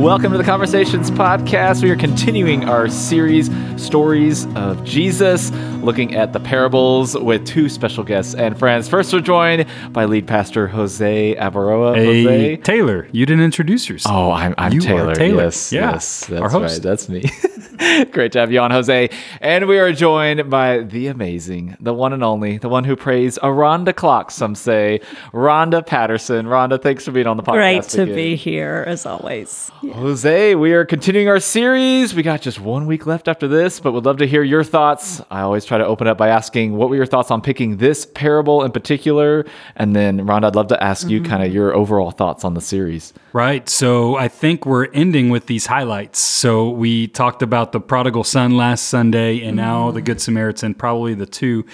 Welcome to the Conversations Podcast. We are continuing our series, Stories of Jesus, looking at the parables with two special guests and friends. First, we're joined by lead pastor Jose Avaroa. Hey, Jose. Taylor, you didn't introduce yourself. Oh, I'm, I'm You Taylor. Taylor. Yes, Yeah, yes, that's our host. right. That's me. Great to have you on, Jose. And we are joined by the amazing, the one and only, the one who prays around the clock. Some say, Rhonda Patterson. Rhonda, thanks for being on the podcast. Great to again. be here as always. Jose, we are continuing our series. We got just one week left after this, but would love to hear your thoughts. I always try to open up by asking, what were your thoughts on picking this parable in particular? And then, Rhonda, I'd love to ask you mm-hmm. kind of your overall thoughts on the series. Right. So I think we're ending with these highlights. So we talked about the prodigal son last Sunday and now the Good Samaritan, probably the two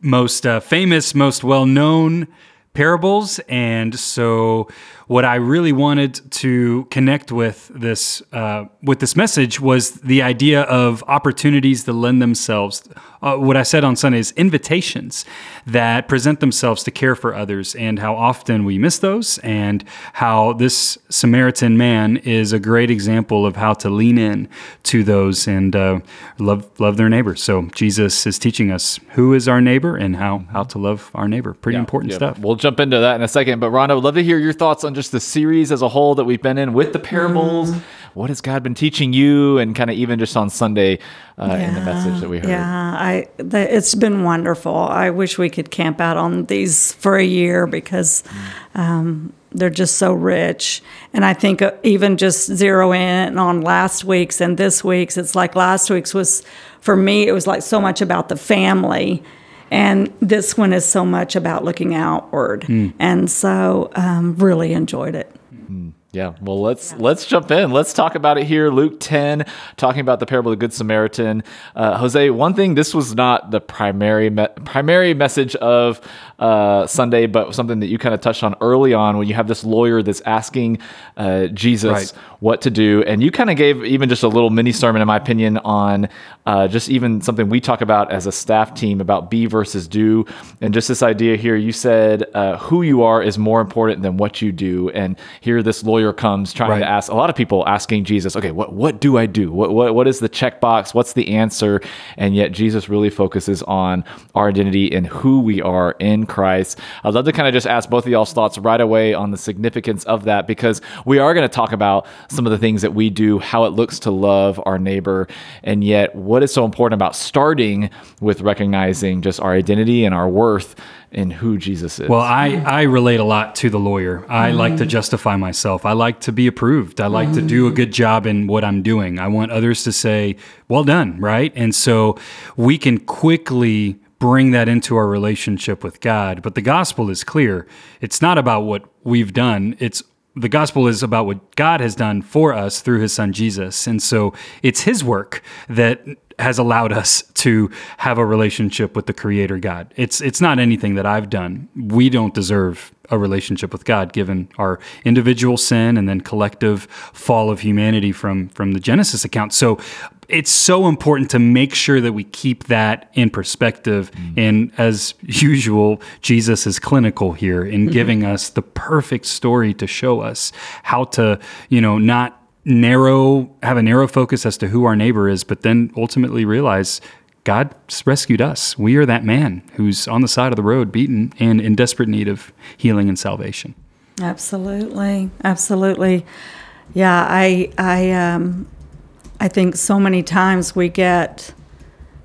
most uh, famous, most well known parables. And so what I really wanted to connect with this uh, with this message was the idea of opportunities that lend themselves. Uh, what I said on Sunday is invitations that present themselves to care for others, and how often we miss those, and how this Samaritan man is a great example of how to lean in to those and uh, love love their neighbor. So Jesus is teaching us who is our neighbor and how how to love our neighbor. Pretty important Yeah, stuff. We'll jump into that in a second. But Rhonda, would love to hear your thoughts on just the series as a whole that we've been in with the parables. What has God been teaching you, and kind of even just on Sunday uh, in the message that we heard? Yeah, I the, it's been wonderful. I wish we could camp out on these for a year because um, they're just so rich. And I think uh, even just zero in on last week's and this week's, it's like last week's was for me. It was like so much about the family. And this one is so much about looking outward, and so um, really enjoyed it. Yeah, well let's let's jump in. Let's talk about it here. Luke ten, talking about the parable of the Good Samaritan. Uh, Jose, one thing this was not the primary me- primary message of uh, Sunday, but something that you kind of touched on early on when you have this lawyer that's asking uh, Jesus Right. what to do, and you kind of gave even just a little mini sermon, in my opinion, on uh, just even something we talk about as a staff team about be versus do, and just this idea here. You said uh, who you are is more important than what you do, and here this lawyer comes trying Right. to ask a lot of people asking Jesus, okay, what what do I do? What what what is the checkbox? What's the answer? And yet Jesus really focuses on our identity and who we are in Christ. I'd love to kind of just ask both of y'all's thoughts right away on the significance of that because we are going to talk about some of the things that we do, how it looks to love our neighbor, and yet what is so important about starting with recognizing just our identity and our worth in who Jesus is. Well, I, I relate a lot to the lawyer. I like to mm. justify myself. I like to be approved. I like to do a mm. good job in what I'm doing. I want others to say, well done, right? And so we can quickly bring that into our relationship with God. But the gospel is clear. It's not about what we've done. It's the gospel is about what God has done for us through his son Jesus. And so it's his work that has allowed us to have a relationship with the creator God. It's it's not anything that I've done. We don't deserve a relationship with God given our individual sin and then collective fall of humanity from from the Genesis account. So it's so important to make sure that we keep that in perspective. Mm-hmm. And as usual, Jesus is clinical here in mm-hmm. giving us the perfect story to show us how to, you know, not narrow, have a narrow focus as to who our neighbor is, but then ultimately realize God rescued us. We are that man who's on the side of the road, beaten and in desperate need of healing and salvation. Absolutely, absolutely. Yeah, I I um I think so many times we get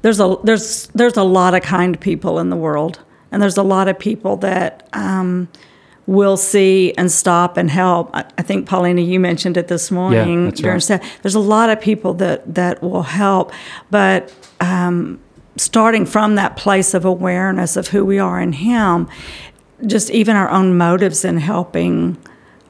there's a there's there's a lot of kind people in the world, and there's a lot of people that um, will see and stop and help. I, I think Paulina, you mentioned it this morning. that's during right. sta- There's a lot of people that that will help, but um, starting from that place of awareness of who we are in Him, just even our own motives in helping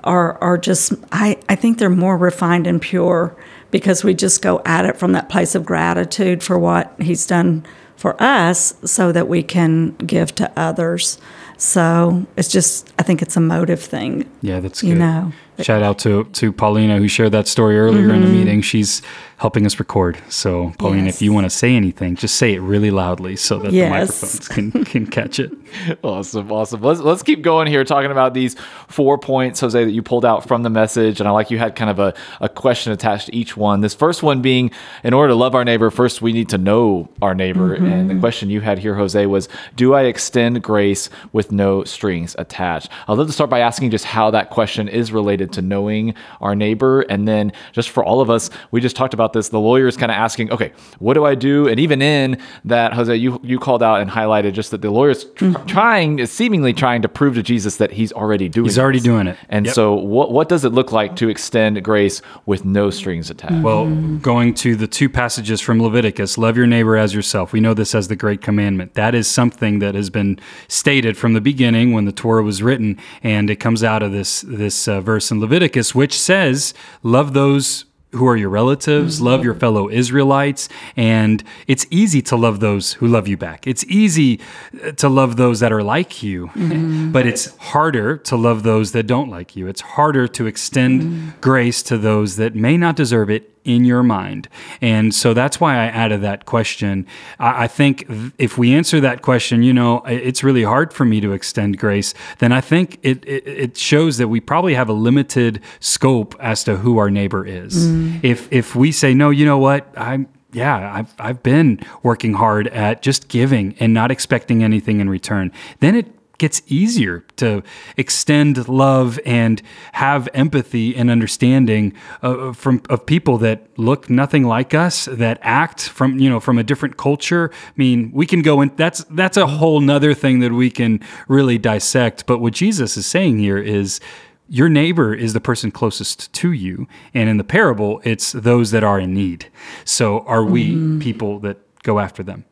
are are just I, I think they're more refined and pure because we just go at it from that place of gratitude for what he's done for us so that we can give to others. So it's just I think it's a motive thing. Yeah, that's good. You know. Shout out to to Paulina who shared that story earlier in the mm-hmm. meeting. She's helping us record. So, Pauline, Yes. if you want to say anything, just say it really loudly so that Yes. the microphones can can catch it. Awesome, awesome. Let's let's keep going here, talking about these four points, Jose, that you pulled out from the message, and I like you had kind of a, a question attached to each one. This first one being, in order to love our neighbor, first we need to know our neighbor. Mm-hmm. And the question you had here, Jose, was, do I extend grace with no strings attached? I'd love to start by asking just how that question is related to knowing our neighbor, and then just for all of us, we just talked about this. The lawyer is kind of asking, okay, what do I do? And even in that, Jose, you you called out and highlighted just that the lawyer's tr- trying, is seemingly trying to prove to Jesus that he's already doing. He's already doing it. And Yep. so, what what does it look like to extend grace with no strings attached? Well, going to the two passages from Leviticus, love your neighbor as yourself. We know this as the great commandment. That is something that has been stated from the beginning when the Torah was written, and it comes out of this this uh, verse in Leviticus, which says, "Love those." Who are your relatives? Mm-hmm. Love your fellow Israelites. And it's easy to love those who love you back. It's easy uh, to love those that are like you, mm-hmm. but it's harder to love those that don't like you. It's harder to extend mm-hmm. grace to those that may not deserve it in your mind. And so that's why I added that question. I, I think if we answer that question, you know, it's really hard for me to extend grace, then I think it, it, it shows that we probably have a limited scope as to who our neighbor is. Mm. If, if we say, no, you know what, I'm, yeah, I've, I've been working hard at just giving and not expecting anything in return, then it gets easier to extend love and have empathy and understanding uh, from of people that look nothing like us that act from you know from a different culture. I mean we can go and that's that's a whole nother thing that we can really dissect. But what jesus is saying here is your neighbor is the person closest to you. And in the parable it's those that are in need. So are we people that go after them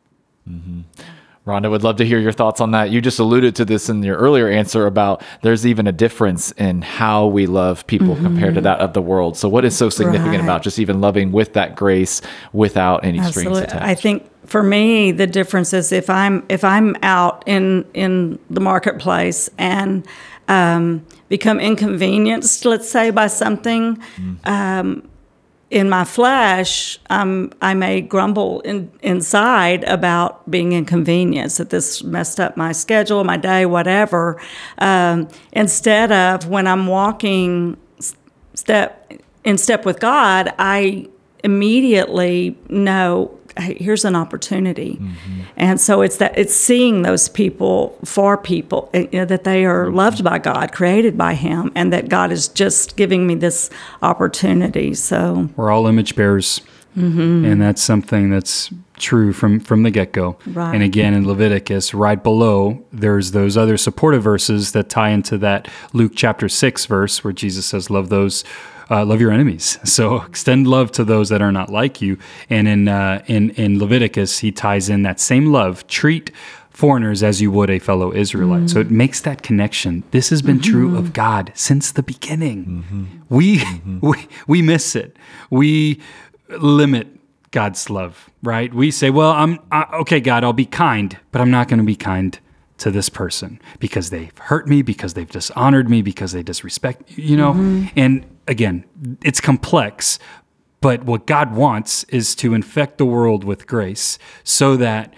Rhonda would love to hear your thoughts on that. You just alluded to this in your earlier answer about there's even a difference in how we love people compared to that of the world. So, what is so significant Right. about just even loving with that grace without any strings attached? I think for me the difference is if I'm if I'm out in in the marketplace and um, become inconvenienced, let's say by something. Um, in my flesh, um, I may grumble in, inside about being inconvenienced, that this messed up my schedule, my day, whatever. Um, instead of when I'm walking step in step with God, I immediately know hey, here's an opportunity, mm-hmm. and so it's that it's seeing those people for people you know, that they are mm-hmm. loved by God, created by Him, and that God is just giving me this opportunity. So We're all image bearers, mm-hmm. and that's something that's true from from the get go. Right. And again, in Leviticus, right below, there's those other supportive verses that tie into that Luke chapter six verse where Jesus says, "Love those." Uh, love your enemies. So extend love to those that are not like you. And in uh, in in Leviticus, he ties in that same love. Treat foreigners as you would a fellow Israelite. So it makes that connection. This has been true of God since the beginning. We, we we miss it. We limit God's love, right? We say, "Well, I'm uh, okay, God, I'll be kind, but I'm not going to be kind to this person because they've hurt me, because they've dishonored me, because they disrespect, you know." Mm-hmm. And again, it's complex, but what God wants is to infect the world with grace so that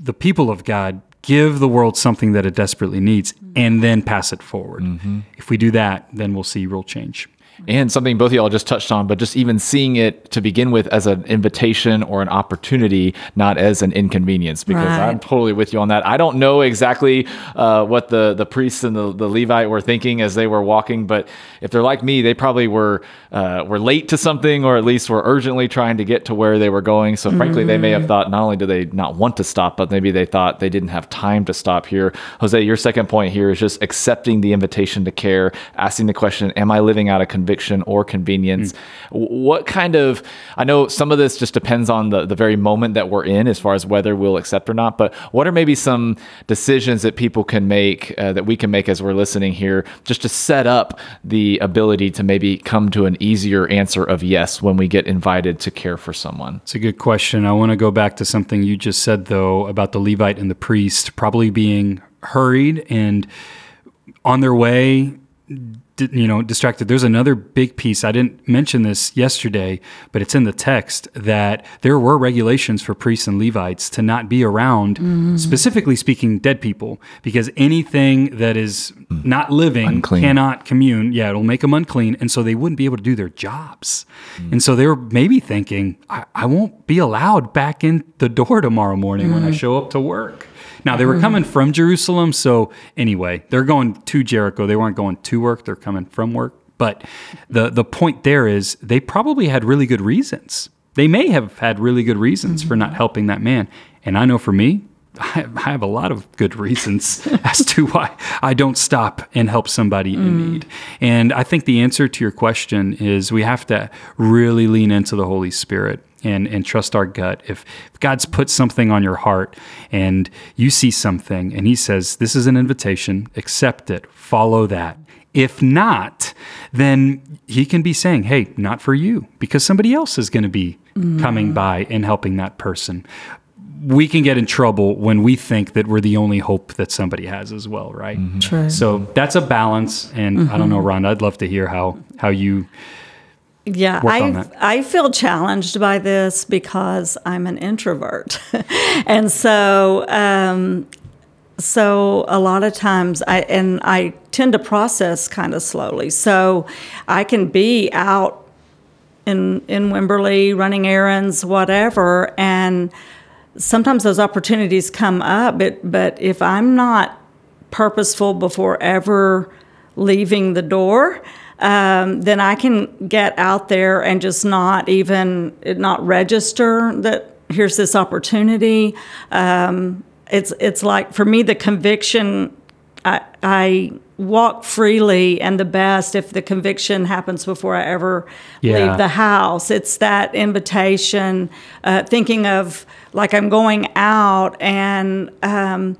the people of God give the world something that it desperately needs and then pass it forward. Mm-hmm. If we do that, then we'll see real change. And something both of y'all just touched on, but just even seeing it to begin with as an invitation or an opportunity, not as an inconvenience. Because Right. I'm totally with you on that. I don't know exactly uh, what the the priests and the, the Levite were thinking as they were walking, but if they're like me, they probably were uh, were late to something, or at least were urgently trying to get to where they were going. So frankly, they may have thought not only do they not want to stop, but maybe they thought they didn't have time to stop here. Jose, your second point here is just accepting the invitation to care, asking the question, "Am I living out a conviction or convenience?" W- What kind of I know some of this just depends on the the very moment that we're in, as far as whether we'll accept or not. But what are maybe some decisions that people can make uh, that we can make as we're listening here, just to set up the ability to maybe come to an easier answer of yes when we get invited to care for someone? It's a good question. I want to go back to something you just said, though, about the Levite and the priest probably being hurried and on their way, you know distracted. There's another big piece. I didn't mention this yesterday but it's in the text that there were regulations for priests and levites to not be around mm. specifically speaking dead people because anything that is mm. not living Unclean. cannot commune. Yeah it'll make them unclean and so they wouldn't be able to do their jobs. Mm. And so they were maybe thinking I, I won't be allowed back in the door tomorrow morning when i show up to work now they were mm-hmm. coming from Jerusalem, so anyway, they're going to Jericho. They weren't going to work; they're coming from work. But the the point there is they probably had really good reasons. They may have had really good reasons for not mm-hmm. helping that man. And I know for me, I I have a lot of good reasons as to why I don't stop and help somebody in mm-hmm. need. And I think the answer to your question is we have to really lean into the Holy Spirit and, and trust our gut. If, if God's put something on your heart and you see something and He says, This is an invitation, accept it, follow that. If not, then He can be saying, Hey, not for you, because somebody else is going to be coming mm. by and helping that person we can get in trouble when we think that we're the only hope that somebody has as well, right? Mm-hmm. True. So that's a balance, and I don't know, mm-hmm. Ron. I'd love to hear how how you. Yeah, I. I feel challenged by this because I'm an introvert, and so um, so a lot of times I and I tend to process kind of slowly. So I can be out in in Wimberley running errands, whatever, and sometimes those opportunities come up. But but if I'm not purposeful before ever leaving the door, um, then I can get out there and just not even not register that here's this opportunity. Um, it's it's like for me the conviction. I, I walk freely and the best if the conviction happens before I ever Yeah. leave the house. It's that invitation, uh, thinking of like I'm going out and um,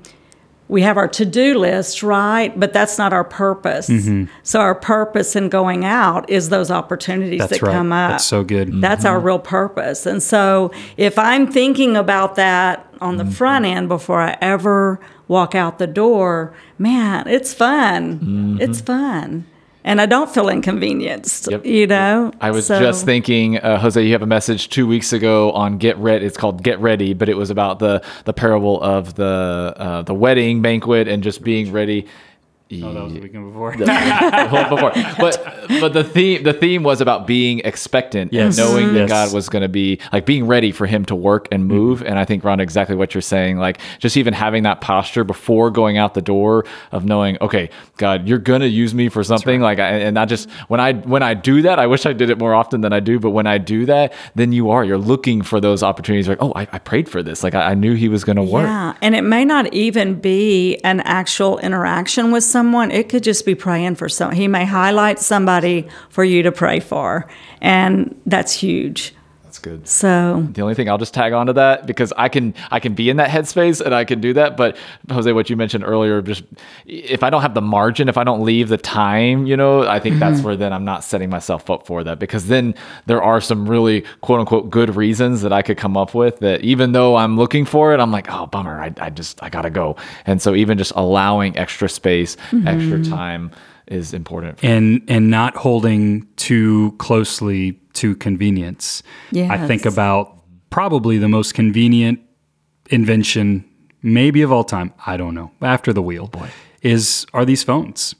we have our to do list, right? But that's not our purpose. Mm-hmm. So our purpose in going out is those opportunities Mm-hmm. That's that right. come up. That's so good. That's our mm-hmm. real purpose. And so if I'm thinking about that on the mm-hmm. front end before I ever walk out the door, man, it's fun. It's fun. And I don't feel inconvenienced, Yep. you know? I was So- just thinking, uh, Jose, you have a message two weeks ago on get ready. It's called Get Ready, but it was about the the parable of the uh, the wedding banquet and just being ready. Oh, that was the weekend before. well, before. But but the theme the theme was about being expectant Yes. and knowing that Yes. God was going to be like being ready for Him to work and mm-hmm. move. And I think Ron, exactly what you're saying, like just even having that posture before going out the door of knowing, okay, God, you're going to use me for something. Like, I, and I just when I when I do that, I wish I did it more often than I do. But when I do that, then you are you're looking for those opportunities. Like, oh, I, I prayed for this. Like, I, I knew He was going to work. Yeah, and it may not even be an actual interaction with someone. It could just be praying for some. He may highlight somebody for you to pray for, and that's huge. Good. So The only thing I'll just tag on to that because I can I can be in that headspace and I can do that. But Jose, what you mentioned earlier, just if I don't have the margin, if I don't leave the time, you know, I think that's mm-hmm. where then I'm not setting myself up for that because then there are some really quote unquote good reasons that I could come up with that even though I'm looking for it, I'm like, oh bummer, I, I just I gotta go. And so even just allowing extra space, extra mm-hmm. time is important. and and not holding too closely to convenience. I think about probably the most convenient invention maybe of all time. I don't know. After the wheel is are these phones.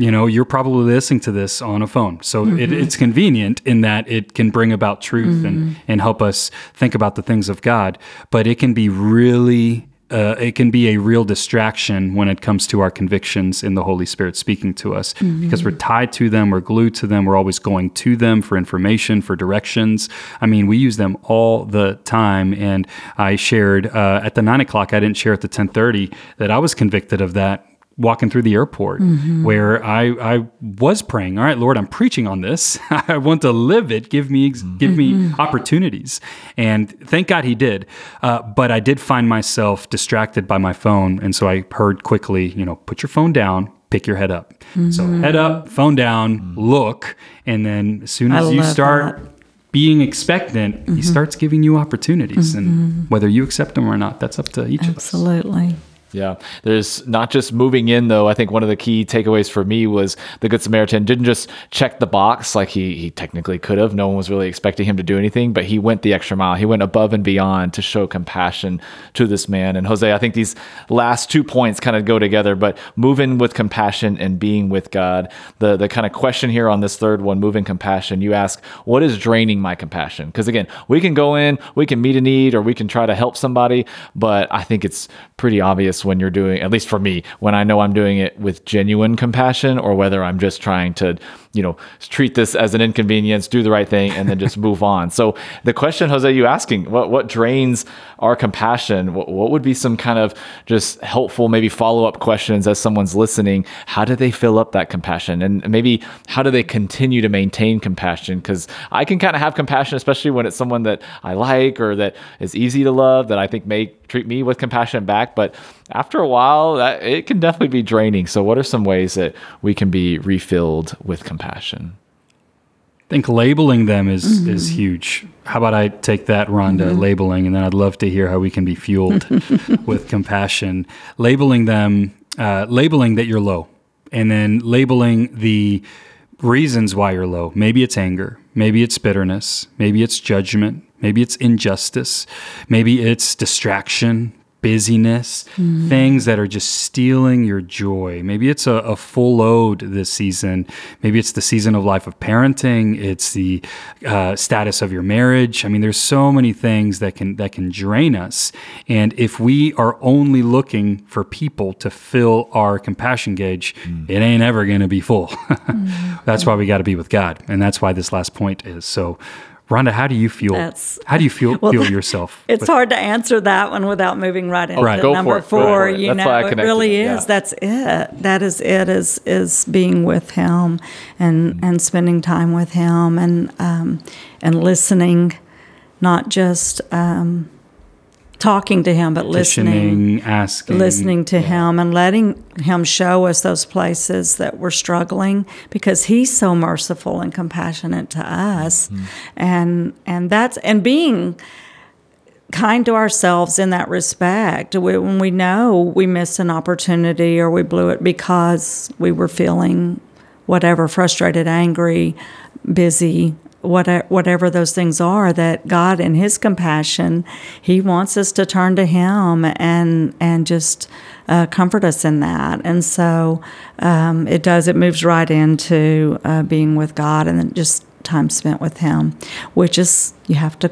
You know, you're probably listening to this on a phone. So it, mm-hmm. it's convenient in that it can bring about truth and, mm-hmm. and help us think about the things of God. But it can be really, uh, it can be a real distraction when it comes to our convictions in the Holy Spirit speaking to us because we're tied to them, we're glued to them, we're always going to them for information, for directions. I mean, we use them all the time. And I shared uh, at the nine o'clock, I didn't share at the 1030 that I was convicted of that walking through the airport mm-hmm. where I, I was praying, all right, Lord, I'm preaching on this. I want to live it. Give me, give me mm-hmm. opportunities. And thank God he did. Uh, but I did find myself distracted by my phone. And so I heard quickly, you know, put your phone down, pick your head up. So mm-hmm. head up, phone down, look. And then as soon I as you start that. being expectant, he starts giving you opportunities. And whether you accept them or not, that's up to each of us. absolutely. Yeah. There's not just moving in though. I think one of the key takeaways for me was the Good Samaritan didn't just check the box like he, he technically could have. No one was really expecting him to do anything, but he went the extra mile. He went above and beyond to show compassion to this man. And Jose, I think these last two points kind of go together, but moving with compassion and being with God. The the kind of question here on this third one, moving compassion, you ask, what is draining my compassion? Because again, we can go in, we can meet a need or we can try to help somebody, but I think it's pretty obvious when you're doing, at least for me, when I know I'm doing it with genuine compassion or whether I'm just trying to, you know, treat this as an inconvenience, do the right thing, and then just move on. So the question, Jose, you asking, what what drains our compassion? What, what would be some kind of just helpful, maybe follow up questions as someone's listening? How do they fill up that compassion, and maybe how do they continue to maintain compassion? Because I can kind of have compassion, especially when it's someone that I like or that is easy to love, that I think may treat me with compassion back. But after a while, that, it can definitely be draining. So, what are some ways that we can be refilled with compassion? I think labeling them is mm-hmm. is huge. How about I take that, Rhonda, mm-hmm. labeling, and then I'd love to hear how we can be fueled with compassion. Labeling them, uh, labeling that you're low, and then labeling the reasons why you're low. Maybe it's anger, maybe it's bitterness, maybe it's judgment, maybe it's injustice, maybe it's distraction, busyness, mm-hmm. things that are just stealing your joy. Maybe it's a, a, full load this season. Maybe it's the season of life of parenting. It's the uh, status of your marriage. I mean, there's so many things that can that can drain us. And if we are only looking for people to fill our compassion gauge, mm. it ain't ever going to be full. mm-hmm. That's why we got to be with God, and that's why this last point is so. Rhonda, how do you feel? That's, how do you feel, well, feel yourself? It's with, hard to answer that one without moving right into right. number four. You That's know, it really is. Yeah. That's it. That is it. Is is being with him and mm-hmm. and spending time with him and um, and listening, not just. Um, talking to him, but listening, asking, listening to yeah. him, and letting him show us those places that we're struggling, because he's so merciful and compassionate to us, mm-hmm. and and that's and being kind to ourselves in that respect when we know we missed an opportunity or we blew it because we were feeling whatever frustrated angry busy whatever those things are that God in his compassion he wants us to turn to him and and just uh, comfort us in that. And so um, it does it moves right into uh, being with God and just time spent with him which is you have to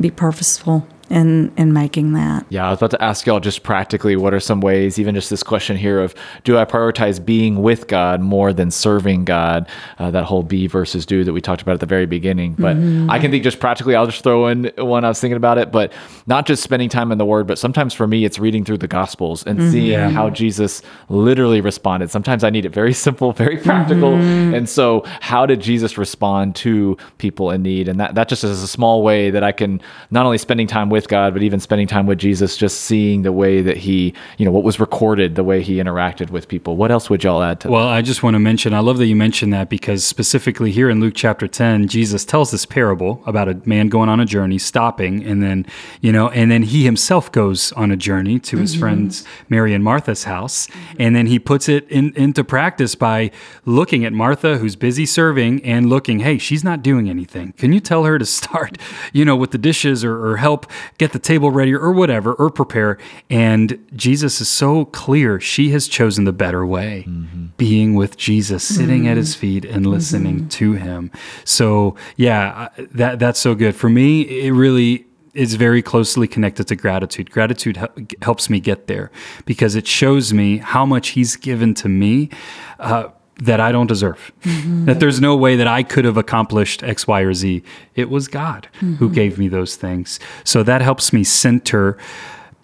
be purposeful in in making that. Yeah, I was about to ask y'all just practically what are some ways, even just this question here of do I prioritize being with God more than serving God? Uh, that whole be versus do that we talked about at the very beginning. But mm-hmm. I can think just practically, I'll just throw in one I was thinking about it, but not just spending time in the Word, but sometimes for me it's reading through the Gospels and mm-hmm. seeing yeah. how Jesus literally responded. Sometimes I need it very simple, very practical, mm-hmm. and so how did Jesus respond to people in need? And that that just is a small way that I can not only spending time with God, but even spending time with Jesus, just seeing the way that he, you know, what was recorded, the way he interacted with people. What else would y'all add to well, that? I just want to mention, I love that you mentioned that because specifically here in Luke chapter 10, Jesus tells this parable about a man going on a journey, stopping, and then, you know, and then he himself goes on a journey to his mm-hmm. friends Mary and Martha's house. And then he puts it in, into practice by looking at Martha, who's busy serving, and looking, hey, she's not doing anything. Can you tell her to start, you know, with the dishes or, or help get the table ready or whatever, or prepare. And Jesus is so clear. She has chosen the better way, mm-hmm. being with Jesus, sitting mm-hmm. at his feet and listening mm-hmm. to him. So, yeah, that that's so good. For me, it really is very closely connected to gratitude. Gratitude helps me get there because it shows me how much he's given to me. Uh, that I don't deserve. Mm-hmm. That there's no way that I could have accomplished X, Y, or Z. It was God mm-hmm. who gave me those things. So that helps me center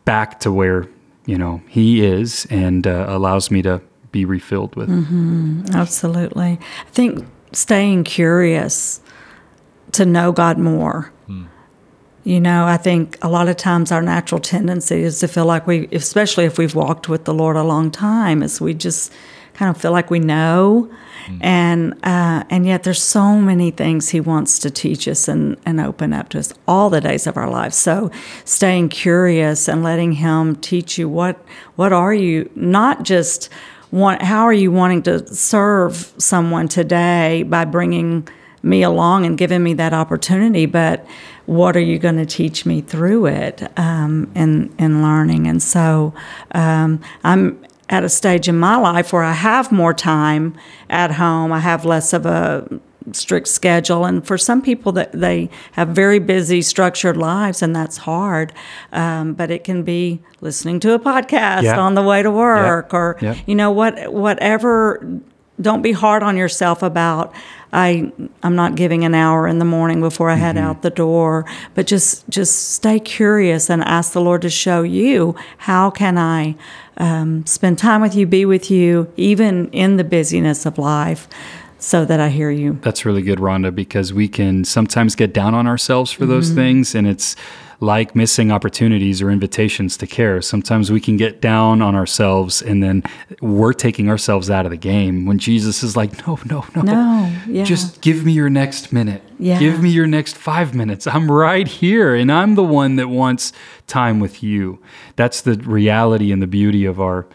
back to where, you know, He is and uh, allows me to be refilled with. Mm-hmm. Absolutely. I think staying curious to know God more. Mm. You know, I think a lot of times our natural tendency is to feel like we, especially if we've walked with the Lord a long time, is we just kind of feel like we know. And uh, and yet there's so many things he wants to teach us and, and open up to us all the days of our lives. So staying curious and letting him teach you what what are you not just want how are you wanting to serve someone today by bringing me along and giving me that opportunity, but what are you going to teach me through it um, in in learning? And so um, I'm at a stage in my life where I have more time at home. I have less of a strict schedule and for some people that they have very busy structured lives and that's hard um, but it can be listening to a podcast Yeah. on the way to work or Yep. you know what whatever don't be hard on yourself about I I'm not giving an hour in the morning before I head out the door, but just just stay curious and ask the Lord to show you how can I um, spend time with you, be with you, even in the busyness of life, so that I hear you. That's really good, Rhonda, because we can sometimes get down on ourselves for those things, and it's like missing opportunities or invitations to care. Sometimes we can get down on ourselves, and then we're taking ourselves out of the game. When Jesus is like, "No, no, no, No, yeah. just give me your next minute. Yeah. Give me your next five minutes. I'm right here, and I'm the one that wants time with you." That's the reality and the beauty of our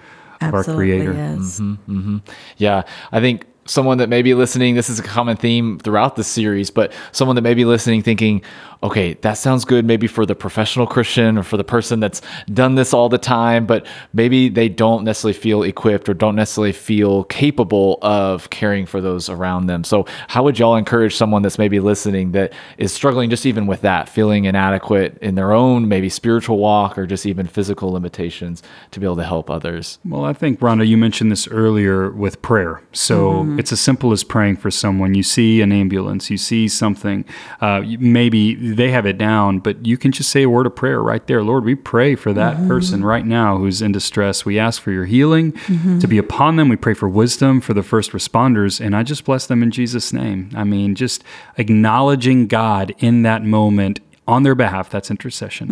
of our Absolutely Creator. is. Mm-hmm, mm-hmm. Yeah, I think someone that may be listening, this is a common theme throughout the series, but someone that may be listening thinking, okay, that sounds good maybe for the professional Christian or for the person that's done this all the time, but maybe they don't necessarily feel equipped or don't necessarily feel capable of caring for those around them. So, how would y'all encourage someone that's maybe listening that is struggling just even with that, feeling inadequate in their own maybe spiritual walk or just even physical limitations to be able to help others? Well, I think, Rhonda, you mentioned this earlier with prayer. So mm-hmm. Mm-hmm. it's as simple as praying for someone. You see an ambulance, you see something, uh, maybe they have it down, but you can just say a word of prayer right there. Lord, we pray for that mm-hmm. person right now who's in distress. We ask for your healing mm-hmm. to be upon them. We pray for wisdom for the first responders, and I just bless them in Jesus' name. I mean, just acknowledging God in that moment on their behalf, that's intercession,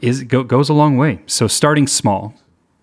is go, goes a long way. So starting small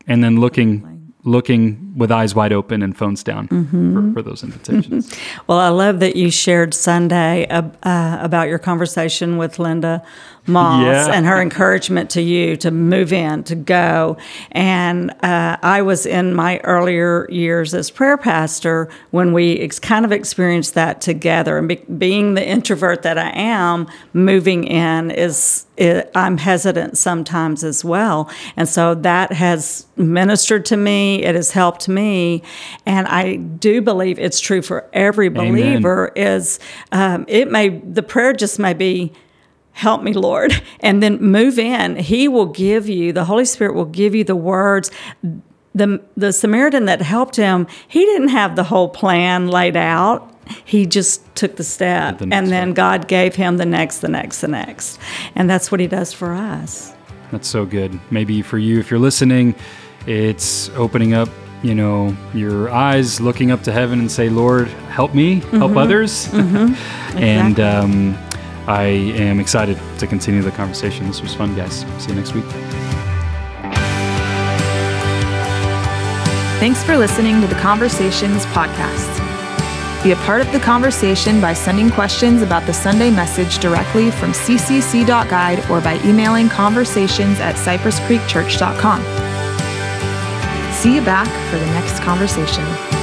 and then looking looking with eyes wide open and phones down for, for those invitations. Well, I love that you shared Sunday uh, uh, about your conversation with Linda Moss Yeah. and her encouragement to you to move in, to go. And uh, I was in my earlier years as prayer pastor when we ex- kind of experienced that together. And be- being the introvert that I am, moving in is. I'm hesitant sometimes as well. And so that has ministered to me. It has helped me. And I do believe it's true for every Amen. believer is um, it may, the prayer just may be, help me, Lord, and then move in. He will give you, the Holy Spirit will give you the words. The, the Samaritan that helped him, he didn't have the whole plan laid out. He just took the step, The and then one. God gave him the next, the next, the next. And that's what he does for us. That's so good. Maybe for you, if you're listening, it's opening up, you know, your eyes, looking up to heaven and say, Lord, help me, help others. and Exactly. um, I am excited to continue the conversation. This was fun, guys. See you next week. Thanks for listening to the Conversations podcast. Be a part of the conversation by sending questions about the Sunday message directly from ccc.guide or by emailing conversations at cypresscreekchurch.com. See you back for the next conversation.